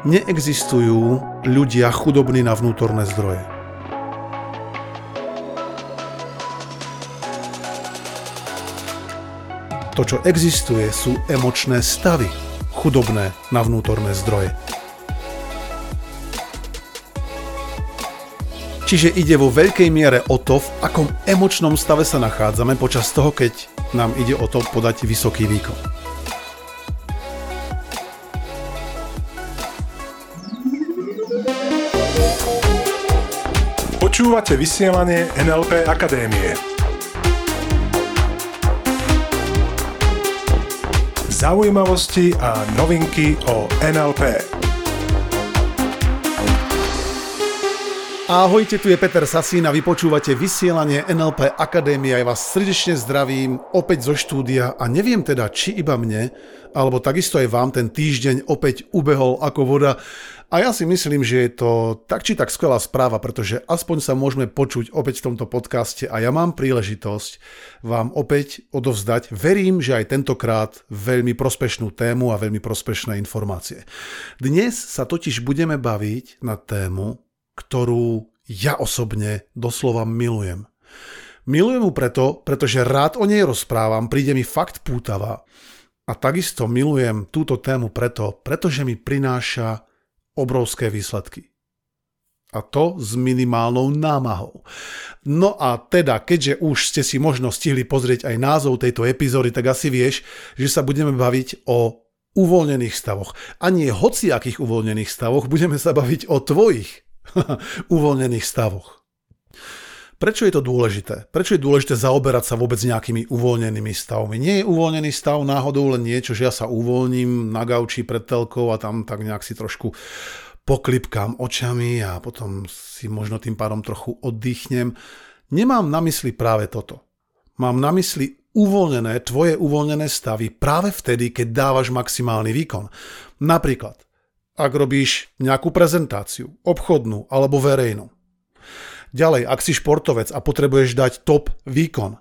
Neexistujú ľudia chudobní na vnútorné zdroje. To, čo existuje, sú emočné stavy, chudobné na vnútorné zdroje. Čiže ide vo veľkej miere o to, v akom emočnom stave sa nachádzame počas toho, keď nám ide o to podať vysoký výkon. Počúvate vysielanie NLP Akadémie. Zaujímavosti a novinky o NLP. Ahojte, tu je Peter Sasín a vy počúvate vysielanie NLP Akadémie. Ja vás srdečne zdravím opäť zo štúdia a neviem teda, či iba mne, alebo takisto aj vám ten týždeň opäť ubehol ako voda. A ja si myslím, že je to tak či tak skvelá správa, pretože aspoň sa môžeme počuť opäť v tomto podcaste a ja mám príležitosť vám opäť odovzdať, verím, že aj tentokrát veľmi prospešnú tému a veľmi prospešné informácie. Dnes sa totiž budeme baviť na tému, ktorú ja osobne doslova milujem. Milujem ju preto, pretože rád o nej rozprávam, príde mi fakt pútava. A takisto milujem túto tému preto, pretože mi prináša obrovské výsledky. A to s minimálnou námahou. No a teda, keďže už ste si možno stihli pozrieť aj názov tejto epizódy, tak asi vieš, že sa budeme baviť o uvoľnených stavoch. A nie hociakých uvoľnených stavoch, budeme sa baviť o tvojich uvoľnených stavoch. Prečo je to dôležité? Prečo je dôležité zaoberať sa vôbec nejakými uvoľnenými stavmi? Nie je uvoľnený stav náhodou len niečo, že ja sa uvoľním na gauči pred telkou a tam tak nejak si trošku poklipkám očami a potom si možno tým pádom trochu oddychnem. Nemám na mysli práve toto. Mám na mysli uvoľnené, tvoje uvoľnené stavy práve vtedy, keď dávaš maximálny výkon. Napríklad, ak robíš nejakú prezentáciu, obchodnú alebo verejnú, Ďalej, ak si športovec a potrebuješ dať top výkon,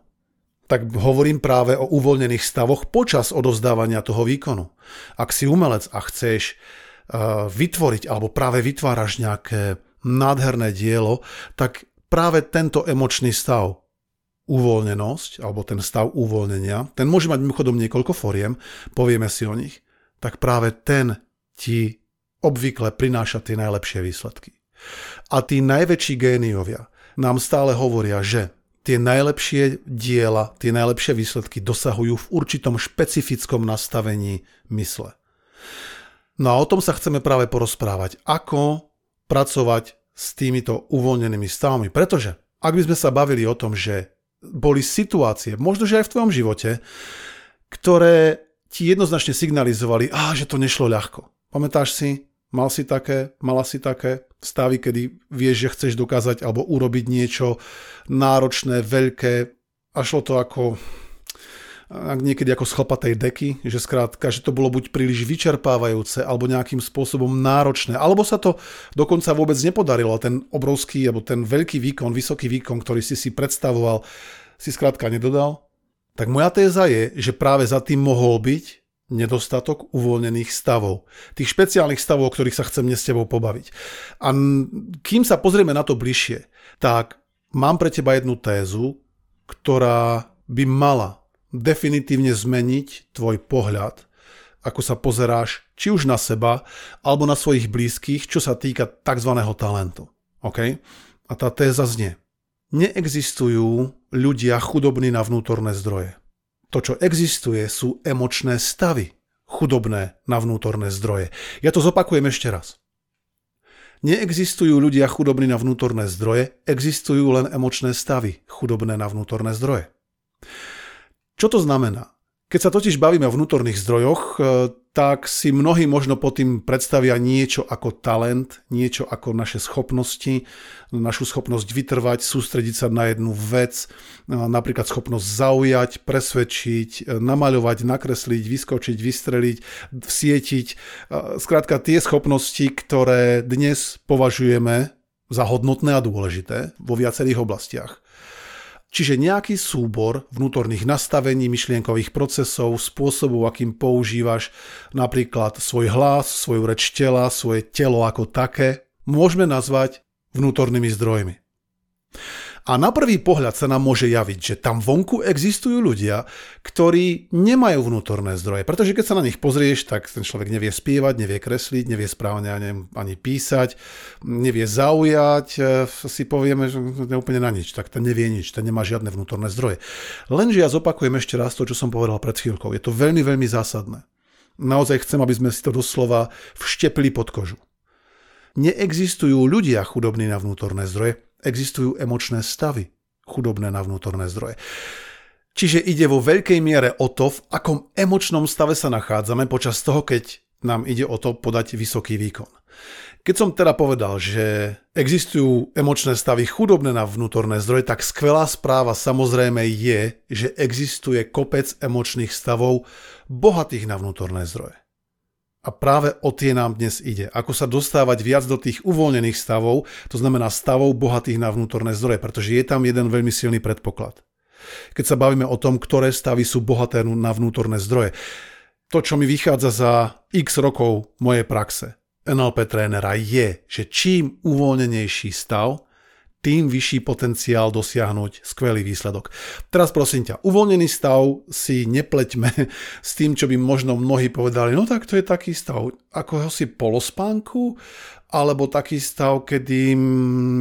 tak hovorím práve o uvoľnených stavoch počas odozdávania toho výkonu. Ak si umelec a chceš uh, vytvoriť alebo práve vytváraš nejaké nádherné dielo, tak práve tento emočný stav, uvoľnenosť, alebo ten stav uvoľnenia, ten môže mať mimochodom niekoľko foriem, povieme si o nich, tak práve ten ti obvykle prináša tie najlepšie výsledky. A tí najväčší géniovia nám stále hovoria, že tie najlepšie diela, tie najlepšie výsledky dosahujú v určitom špecifickom nastavení mysle. No a o tom sa chceme práve porozprávať. Ako pracovať s týmito uvoľnenými stavmi. Pretože ak by sme sa bavili o tom, že boli situácie, možno že aj v tvojom živote, ktoré ti jednoznačne signalizovali, á, že to nešlo ľahko. Pamätáš si, Mal si také, mala si také stavy, kedy vieš, že chceš dokázať alebo urobiť niečo náročné, veľké a šlo to ako niekedy ako z chlpatej deky, že skrátka, že to bolo buď príliš vyčerpávajúce alebo nejakým spôsobom náročné, alebo sa to dokonca vôbec nepodarilo. Ten obrovský alebo ten veľký výkon, vysoký výkon, ktorý si si predstavoval, si skrátka nedodal. Tak moja téza je, že práve za tým mohol byť nedostatok uvoľnených stavov. Tých špeciálnych stavov, o ktorých sa chcem dnes s tebou pobaviť. A kým sa pozrieme na to bližšie, tak mám pre teba jednu tézu, ktorá by mala definitívne zmeniť tvoj pohľad, ako sa pozeráš či už na seba, alebo na svojich blízkych, čo sa týka tzv. talentu. OK? A tá téza znie. Neexistujú ľudia chudobní na vnútorné zdroje. To, čo existuje, sú emočné stavy, chudobné na vnútorné zdroje. Ja to zopakujem ešte raz. Neexistujú ľudia chudobní na vnútorné zdroje, existujú len emočné stavy, chudobné na vnútorné zdroje. Čo to znamená? Keď sa totiž bavíme o vnútorných zdrojoch, e, tak si mnohí možno pod tým predstavia niečo ako talent, niečo ako naše schopnosti, našu schopnosť vytrvať, sústrediť sa na jednu vec, napríklad schopnosť zaujať, presvedčiť, namaľovať, nakresliť, vyskočiť, vystreliť, vsietiť. Skrátka tie schopnosti, ktoré dnes považujeme za hodnotné a dôležité vo viacerých oblastiach. Čiže nejaký súbor vnútorných nastavení, myšlienkových procesov, spôsobov, akým používaš napríklad svoj hlas, svoju reč tela, svoje telo ako také, môžeme nazvať vnútornými zdrojmi. A na prvý pohľad sa nám môže javiť, že tam vonku existujú ľudia, ktorí nemajú vnútorné zdroje. Pretože keď sa na nich pozrieš, tak ten človek nevie spievať, nevie kresliť, nevie správne ani, ani písať, nevie zaujať, e, si povieme, že úplne na nič. Tak ten nevie nič, ten nemá žiadne vnútorné zdroje. Lenže ja zopakujem ešte raz to, čo som povedal pred chvíľkou. Je to veľmi, veľmi zásadné. Naozaj chcem, aby sme si to doslova vštepli pod kožu. Neexistujú ľudia chudobní na vnútorné zdroje, existujú emočné stavy chudobné na vnútorné zdroje. Čiže ide vo veľkej miere o to, v akom emočnom stave sa nachádzame počas toho, keď nám ide o to podať vysoký výkon. Keď som teda povedal, že existujú emočné stavy chudobné na vnútorné zdroje, tak skvelá správa samozrejme je, že existuje kopec emočných stavov bohatých na vnútorné zdroje. A práve o tie nám dnes ide. Ako sa dostávať viac do tých uvoľnených stavov, to znamená stavov bohatých na vnútorné zdroje, pretože je tam jeden veľmi silný predpoklad. Keď sa bavíme o tom, ktoré stavy sú bohaté na vnútorné zdroje. To, čo mi vychádza za x rokov mojej praxe NLP trénera je, že čím uvoľnenejší stav, tým vyšší potenciál dosiahnuť skvelý výsledok. Teraz prosím ťa, uvoľnený stav si nepleťme s tým, čo by možno mnohí povedali, no tak to je taký stav ako si polospánku, alebo taký stav, kedy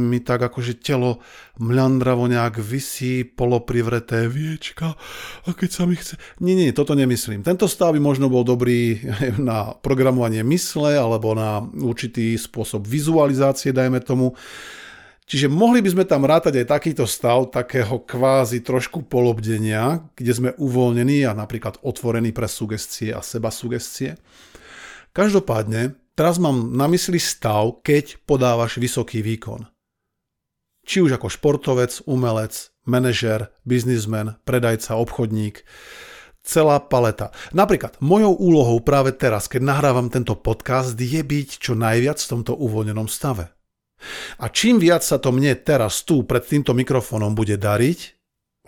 mi tak akože telo mľandravo nejak vysí, poloprivreté viečka a keď sa mi chce... Nie, nie, toto nemyslím. Tento stav by možno bol dobrý na programovanie mysle alebo na určitý spôsob vizualizácie, dajme tomu. Čiže mohli by sme tam rátať aj takýto stav, takého kvázi trošku polobdenia, kde sme uvoľnení a napríklad otvorení pre sugestie a seba sugestie. Každopádne, teraz mám na mysli stav, keď podávaš vysoký výkon. Či už ako športovec, umelec, manažer, biznismen, predajca, obchodník, celá paleta. Napríklad, mojou úlohou práve teraz, keď nahrávam tento podcast, je byť čo najviac v tomto uvoľnenom stave. A čím viac sa to mne teraz tu pred týmto mikrofónom bude dariť,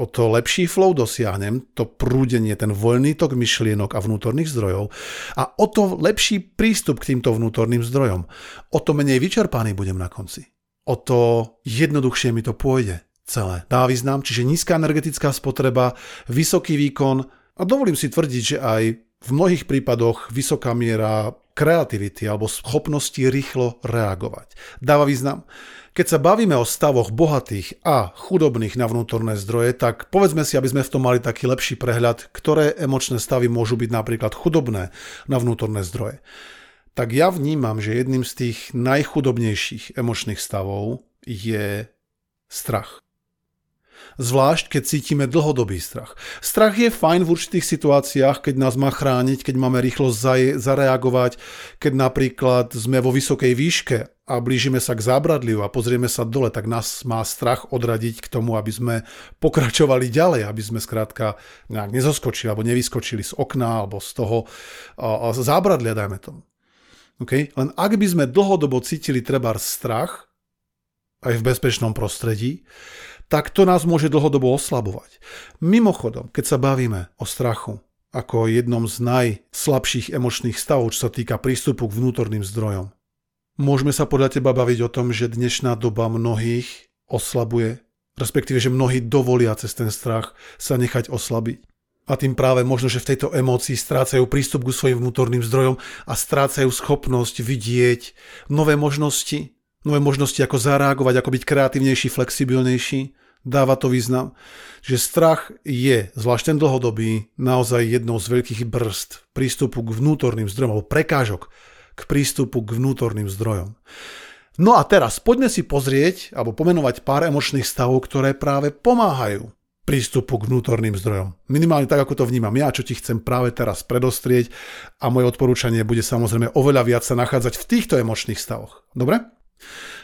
o to lepší flow dosiahnem, to prúdenie, ten voľný tok myšlienok a vnútorných zdrojov a o to lepší prístup k týmto vnútorným zdrojom. O to menej vyčerpaný budem na konci. O to jednoduchšie mi to pôjde celé. Dá význam, čiže nízka energetická spotreba, vysoký výkon a dovolím si tvrdiť, že aj v mnohých prípadoch vysoká miera kreativity alebo schopnosti rýchlo reagovať. Dáva význam. Keď sa bavíme o stavoch bohatých a chudobných na vnútorné zdroje, tak povedzme si, aby sme v tom mali taký lepší prehľad, ktoré emočné stavy môžu byť napríklad chudobné na vnútorné zdroje. Tak ja vnímam, že jedným z tých najchudobnejších emočných stavov je strach zvlášť keď cítime dlhodobý strach. Strach je fajn v určitých situáciách, keď nás má chrániť, keď máme rýchlo zareagovať, keď napríklad sme vo vysokej výške a blížime sa k zábradliu a pozrieme sa dole, tak nás má strach odradiť k tomu, aby sme pokračovali ďalej, aby sme skrátka nejak nezoskočili alebo nevyskočili z okna alebo z toho zábradlia, dajme tomu. Okay? Len ak by sme dlhodobo cítili treba strach, aj v bezpečnom prostredí, tak to nás môže dlhodobo oslabovať. Mimochodom, keď sa bavíme o strachu ako jednom z najslabších emočných stavov, čo sa týka prístupu k vnútorným zdrojom, môžeme sa podľa teba baviť o tom, že dnešná doba mnohých oslabuje, respektíve, že mnohí dovolia cez ten strach sa nechať oslabiť. A tým práve možno, že v tejto emócii strácajú prístup k svojim vnútorným zdrojom a strácajú schopnosť vidieť nové možnosti, nové možnosti, ako zareagovať, ako byť kreatívnejší, flexibilnejší dáva to význam, že strach je, zvlášť ten dlhodobý, naozaj jednou z veľkých brzd prístupu k vnútorným zdrojom, alebo prekážok k prístupu k vnútorným zdrojom. No a teraz poďme si pozrieť alebo pomenovať pár emočných stavov, ktoré práve pomáhajú prístupu k vnútorným zdrojom. Minimálne tak, ako to vnímam ja, čo ti chcem práve teraz predostrieť a moje odporúčanie bude samozrejme oveľa viac sa nachádzať v týchto emočných stavoch. Dobre?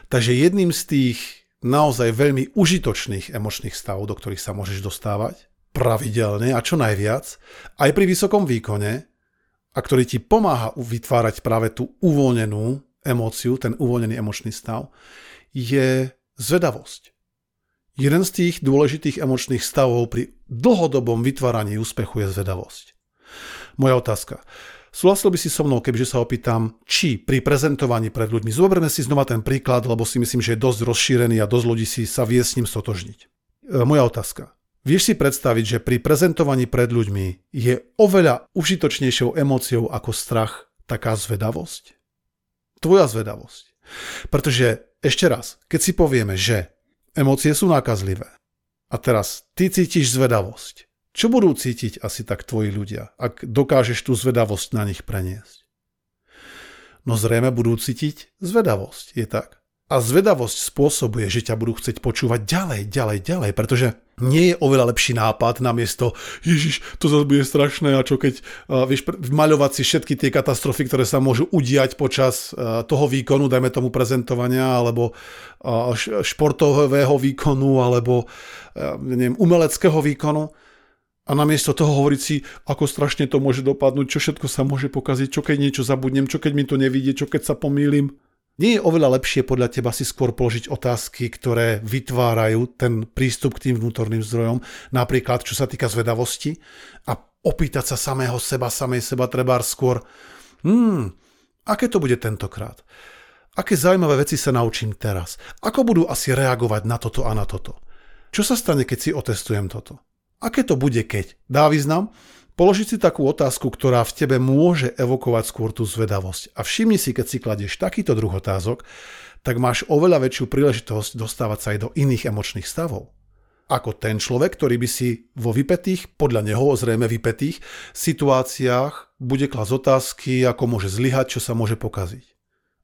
Takže jedným z tých naozaj veľmi užitočných emočných stavov, do ktorých sa môžeš dostávať pravidelne a čo najviac, aj pri vysokom výkone, a ktorý ti pomáha vytvárať práve tú uvoľnenú emóciu, ten uvoľnený emočný stav, je zvedavosť. Jeden z tých dôležitých emočných stavov pri dlhodobom vytváraní úspechu je zvedavosť. Moja otázka. Súhlasil by si so mnou, kebyže sa opýtam, či pri prezentovaní pred ľuďmi, zoberme si znova ten príklad, lebo si myslím, že je dosť rozšírený a dosť ľudí si sa vie s ním stotožniť. E, moja otázka. Vieš si predstaviť, že pri prezentovaní pred ľuďmi je oveľa užitočnejšou emóciou ako strach taká zvedavosť? Tvoja zvedavosť. Pretože ešte raz, keď si povieme, že emócie sú nákazlivé a teraz ty cítiš zvedavosť, čo budú cítiť asi tak tvoji ľudia, ak dokážeš tú zvedavosť na nich preniesť? No zrejme budú cítiť zvedavosť, je tak? A zvedavosť spôsobuje, že ťa budú chcieť počúvať ďalej, ďalej, ďalej, pretože nie je oveľa lepší nápad namiesto Ježiš, to zase bude strašné a čo keď uh, vieš maľovať si všetky tie katastrofy, ktoré sa môžu udiať počas uh, toho výkonu, dajme tomu prezentovania alebo uh, športového výkonu alebo uh, neviem, umeleckého výkonu a namiesto toho hovoriť si, ako strašne to môže dopadnúť, čo všetko sa môže pokaziť, čo keď niečo zabudnem, čo keď mi to nevidie, čo keď sa pomýlim. Nie je oveľa lepšie podľa teba si skôr položiť otázky, ktoré vytvárajú ten prístup k tým vnútorným zdrojom, napríklad čo sa týka zvedavosti a opýtať sa samého seba, samej seba treba skôr, hmm, aké to bude tentokrát? Aké zaujímavé veci sa naučím teraz? Ako budú asi reagovať na toto a na toto? Čo sa stane, keď si otestujem toto? Aké to bude, keď? Dá význam? Položiť si takú otázku, ktorá v tebe môže evokovať skôr tú zvedavosť. A všimni si, keď si kladieš takýto druh otázok, tak máš oveľa väčšiu príležitosť dostávať sa aj do iných emočných stavov. Ako ten človek, ktorý by si vo vypetých, podľa neho zrejme vypetých, situáciách bude klas otázky, ako môže zlyhať, čo sa môže pokaziť.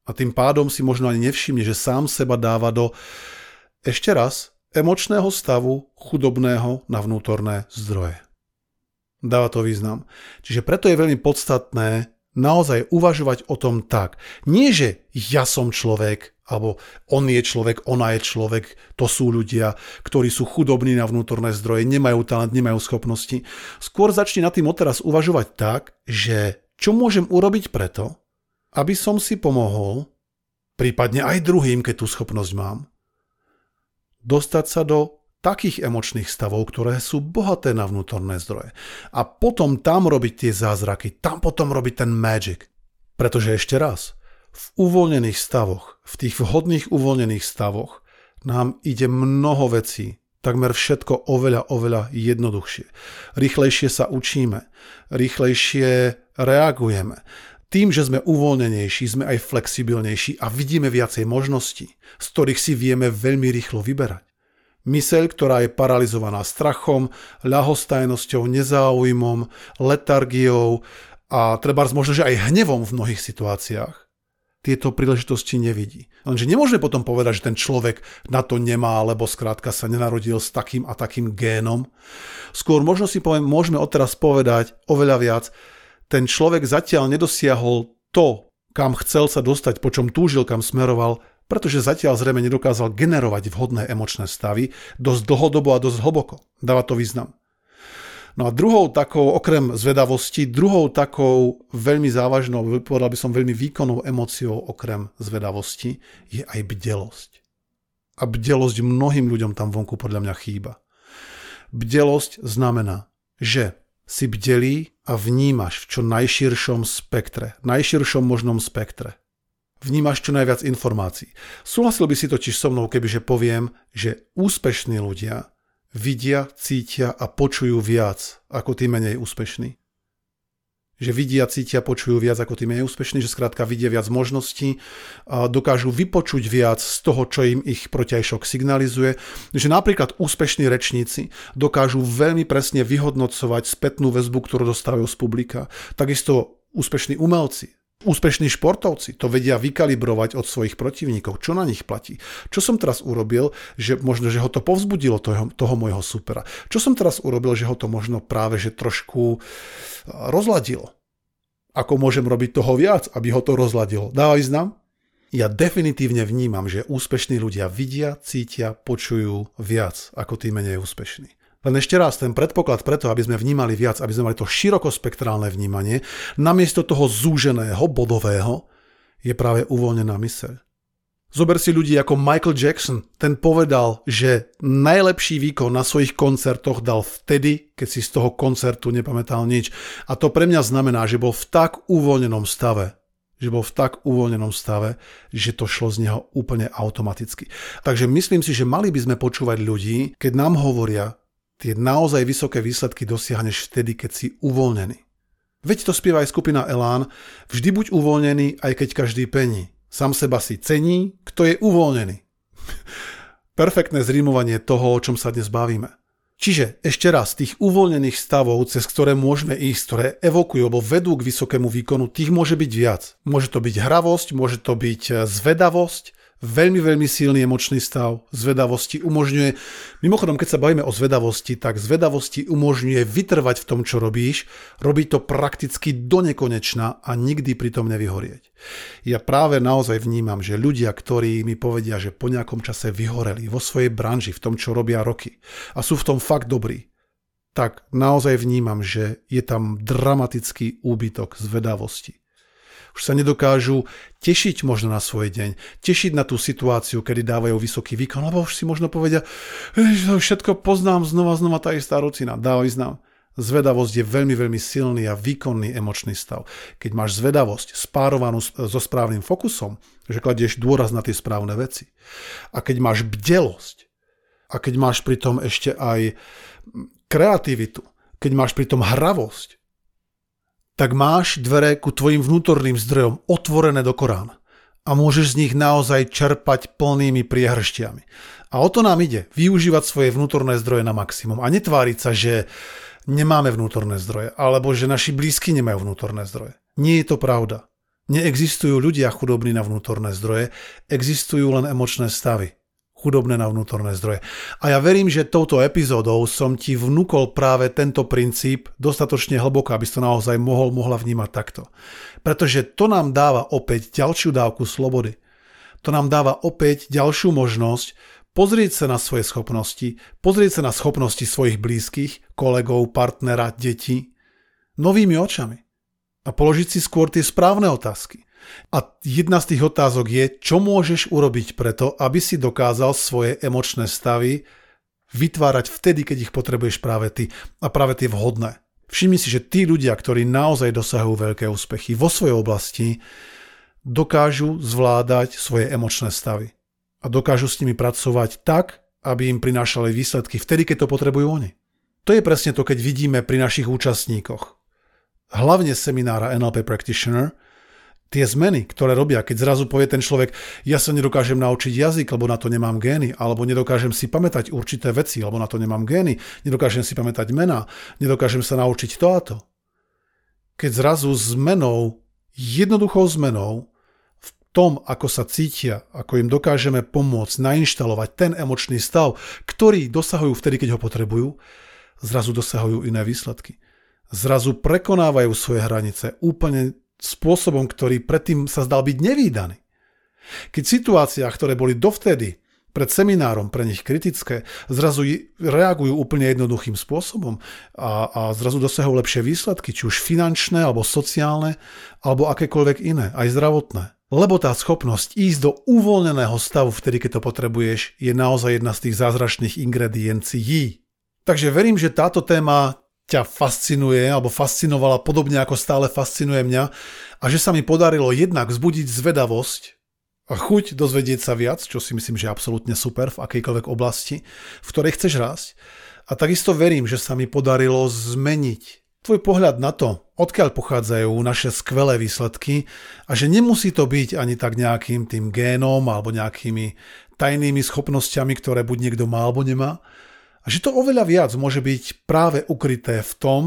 A tým pádom si možno ani nevšimne, že sám seba dáva do, ešte raz, emočného stavu chudobného na vnútorné zdroje. Dáva to význam. Čiže preto je veľmi podstatné naozaj uvažovať o tom tak. Nie, že ja som človek, alebo on je človek, ona je človek, to sú ľudia, ktorí sú chudobní na vnútorné zdroje, nemajú talent, nemajú schopnosti. Skôr začni na tým odteraz uvažovať tak, že čo môžem urobiť preto, aby som si pomohol, prípadne aj druhým, keď tú schopnosť mám, dostať sa do takých emočných stavov, ktoré sú bohaté na vnútorné zdroje. A potom tam robiť tie zázraky, tam potom robiť ten magic. Pretože ešte raz, v uvoľnených stavoch, v tých vhodných uvoľnených stavoch nám ide mnoho vecí, takmer všetko oveľa, oveľa jednoduchšie. Rýchlejšie sa učíme, rýchlejšie reagujeme. Tým, že sme uvoľnenejší, sme aj flexibilnejší a vidíme viacej možností, z ktorých si vieme veľmi rýchlo vyberať. Myseľ, ktorá je paralizovaná strachom, ľahostajnosťou, nezáujmom, letargiou a treba možno, že aj hnevom v mnohých situáciách, tieto príležitosti nevidí. Lenže nemôžeme potom povedať, že ten človek na to nemá, alebo skrátka sa nenarodil s takým a takým génom. Skôr možno si poviem, môžeme odteraz povedať oveľa viac, ten človek zatiaľ nedosiahol to, kam chcel sa dostať, po čom túžil, kam smeroval, pretože zatiaľ zrejme nedokázal generovať vhodné emočné stavy dosť dlhodobo a dosť hlboko. Dáva to význam. No a druhou takou, okrem zvedavosti, druhou takou veľmi závažnou, povedal by som veľmi výkonnou emóciou okrem zvedavosti, je aj bdelosť. A bdelosť mnohým ľuďom tam vonku podľa mňa chýba. Bdelosť znamená, že si bdelí a vnímaš v čo najširšom spektre, najširšom možnom spektre vnímaš čo najviac informácií. Súhlasil by si totiž so mnou, kebyže poviem, že úspešní ľudia vidia, cítia a počujú viac ako tí menej úspešní. Že vidia, cítia, počujú viac ako tí menej úspešní, že skrátka vidia viac možností, dokážu vypočuť viac z toho, čo im ich protiajšok signalizuje. Že napríklad úspešní rečníci dokážu veľmi presne vyhodnocovať spätnú väzbu, ktorú dostávajú z publika. Takisto úspešní umelci Úspešní športovci to vedia vykalibrovať od svojich protivníkov, čo na nich platí. Čo som teraz urobil, že možno, že ho to povzbudilo toho, toho môjho supera. Čo som teraz urobil, že ho to možno práve, že trošku rozladilo. Ako môžem robiť toho viac, aby ho to rozladilo. Dáva význam? Ja definitívne vnímam, že úspešní ľudia vidia, cítia, počujú viac ako tí menej úspešní. Len ešte raz, ten predpoklad preto, aby sme vnímali viac, aby sme mali to širokospektrálne vnímanie, namiesto toho zúženého, bodového, je práve uvoľnená myseľ. Zober si ľudí ako Michael Jackson. Ten povedal, že najlepší výkon na svojich koncertoch dal vtedy, keď si z toho koncertu nepamätal nič. A to pre mňa znamená, že bol v tak uvoľnenom stave, že bol v tak uvoľnenom stave, že to šlo z neho úplne automaticky. Takže myslím si, že mali by sme počúvať ľudí, keď nám hovoria, tie naozaj vysoké výsledky dosiahneš vtedy, keď si uvoľnený. Veď to spieva aj skupina Elán, vždy buď uvoľnený, aj keď každý pení. Sám seba si cení, kto je uvoľnený. Perfektné zrímovanie toho, o čom sa dnes bavíme. Čiže ešte raz, tých uvoľnených stavov, cez ktoré môžeme ísť, ktoré evokujú alebo vedú k vysokému výkonu, tých môže byť viac. Môže to byť hravosť, môže to byť eh, zvedavosť, veľmi, veľmi silný emočný stav zvedavosti umožňuje, mimochodom, keď sa bavíme o zvedavosti, tak zvedavosti umožňuje vytrvať v tom, čo robíš, robiť to prakticky do nekonečna a nikdy pri tom nevyhorieť. Ja práve naozaj vnímam, že ľudia, ktorí mi povedia, že po nejakom čase vyhoreli vo svojej branži, v tom, čo robia roky a sú v tom fakt dobrí, tak naozaj vnímam, že je tam dramatický úbytok zvedavosti už sa nedokážu tešiť možno na svoj deň, tešiť na tú situáciu, kedy dávajú vysoký výkon, lebo už si možno povedia, že všetko poznám, znova, znova tá istá rutina, dá význam. Zvedavosť je veľmi, veľmi silný a výkonný emočný stav. Keď máš zvedavosť spárovanú so správnym fokusom, že kladieš dôraz na tie správne veci. A keď máš bdelosť, a keď máš pritom ešte aj kreativitu, keď máš pritom hravosť, tak máš dvere ku tvojim vnútorným zdrojom otvorené do Korána a môžeš z nich naozaj čerpať plnými priehrštiami. A o to nám ide, využívať svoje vnútorné zdroje na maximum a netváriť sa, že nemáme vnútorné zdroje, alebo že naši blízky nemajú vnútorné zdroje. Nie je to pravda. Neexistujú ľudia chudobní na vnútorné zdroje, existujú len emočné stavy chudobné na vnútorné zdroje. A ja verím, že touto epizódou som ti vnúkol práve tento princíp dostatočne hlboko, aby si to naozaj mohol, mohla vnímať takto. Pretože to nám dáva opäť ďalšiu dávku slobody. To nám dáva opäť ďalšiu možnosť pozrieť sa na svoje schopnosti, pozrieť sa na schopnosti svojich blízkych, kolegov, partnera, detí, novými očami a položiť si skôr tie správne otázky. A jedna z tých otázok je, čo môžeš urobiť preto, aby si dokázal svoje emočné stavy vytvárať vtedy, keď ich potrebuješ práve ty a práve tie vhodné. Všimni si, že tí ľudia, ktorí naozaj dosahujú veľké úspechy vo svojej oblasti, dokážu zvládať svoje emočné stavy a dokážu s nimi pracovať tak, aby im prinášali výsledky vtedy, keď to potrebujú oni. To je presne to, keď vidíme pri našich účastníkoch. Hlavne seminára NLP Practitioner, tie zmeny, ktoré robia, keď zrazu povie ten človek, ja sa nedokážem naučiť jazyk, lebo na to nemám gény, alebo nedokážem si pamätať určité veci, lebo na to nemám gény, nedokážem si pamätať mená, nedokážem sa naučiť to a to. Keď zrazu zmenou, jednoduchou zmenou, v tom, ako sa cítia, ako im dokážeme pomôcť nainštalovať ten emočný stav, ktorý dosahujú vtedy, keď ho potrebujú, zrazu dosahujú iné výsledky. Zrazu prekonávajú svoje hranice úplne spôsobom, ktorý predtým sa zdal byť nevýdaný. Keď situáciách, ktoré boli dovtedy pred seminárom pre nich kritické, zrazu reagujú úplne jednoduchým spôsobom a, a zrazu dosahujú lepšie výsledky, či už finančné, alebo sociálne, alebo akékoľvek iné, aj zdravotné. Lebo tá schopnosť ísť do uvoľneného stavu vtedy, keď to potrebuješ, je naozaj jedna z tých zázračných ingrediencií. Takže verím, že táto téma ťa fascinuje alebo fascinovala podobne ako stále fascinuje mňa a že sa mi podarilo jednak vzbudiť zvedavosť a chuť dozvedieť sa viac, čo si myslím, že je absolútne super v akejkoľvek oblasti, v ktorej chceš rásť. A takisto verím, že sa mi podarilo zmeniť tvoj pohľad na to, odkiaľ pochádzajú naše skvelé výsledky a že nemusí to byť ani tak nejakým tým génom alebo nejakými tajnými schopnosťami, ktoré buď niekto má alebo nemá, a že to oveľa viac môže byť práve ukryté v tom,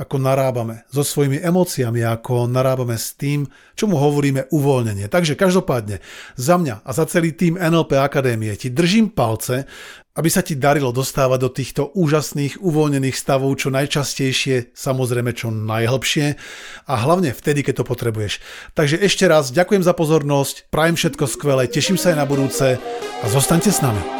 ako narábame so svojimi emóciami, ako narábame s tým, čomu hovoríme uvoľnenie. Takže každopádne, za mňa a za celý tým NLP Akadémie ti držím palce, aby sa ti darilo dostávať do týchto úžasných uvoľnených stavov čo najčastejšie, samozrejme čo najhlbšie a hlavne vtedy, keď to potrebuješ. Takže ešte raz ďakujem za pozornosť, prajem všetko skvelé, teším sa aj na budúce a zostaňte s nami.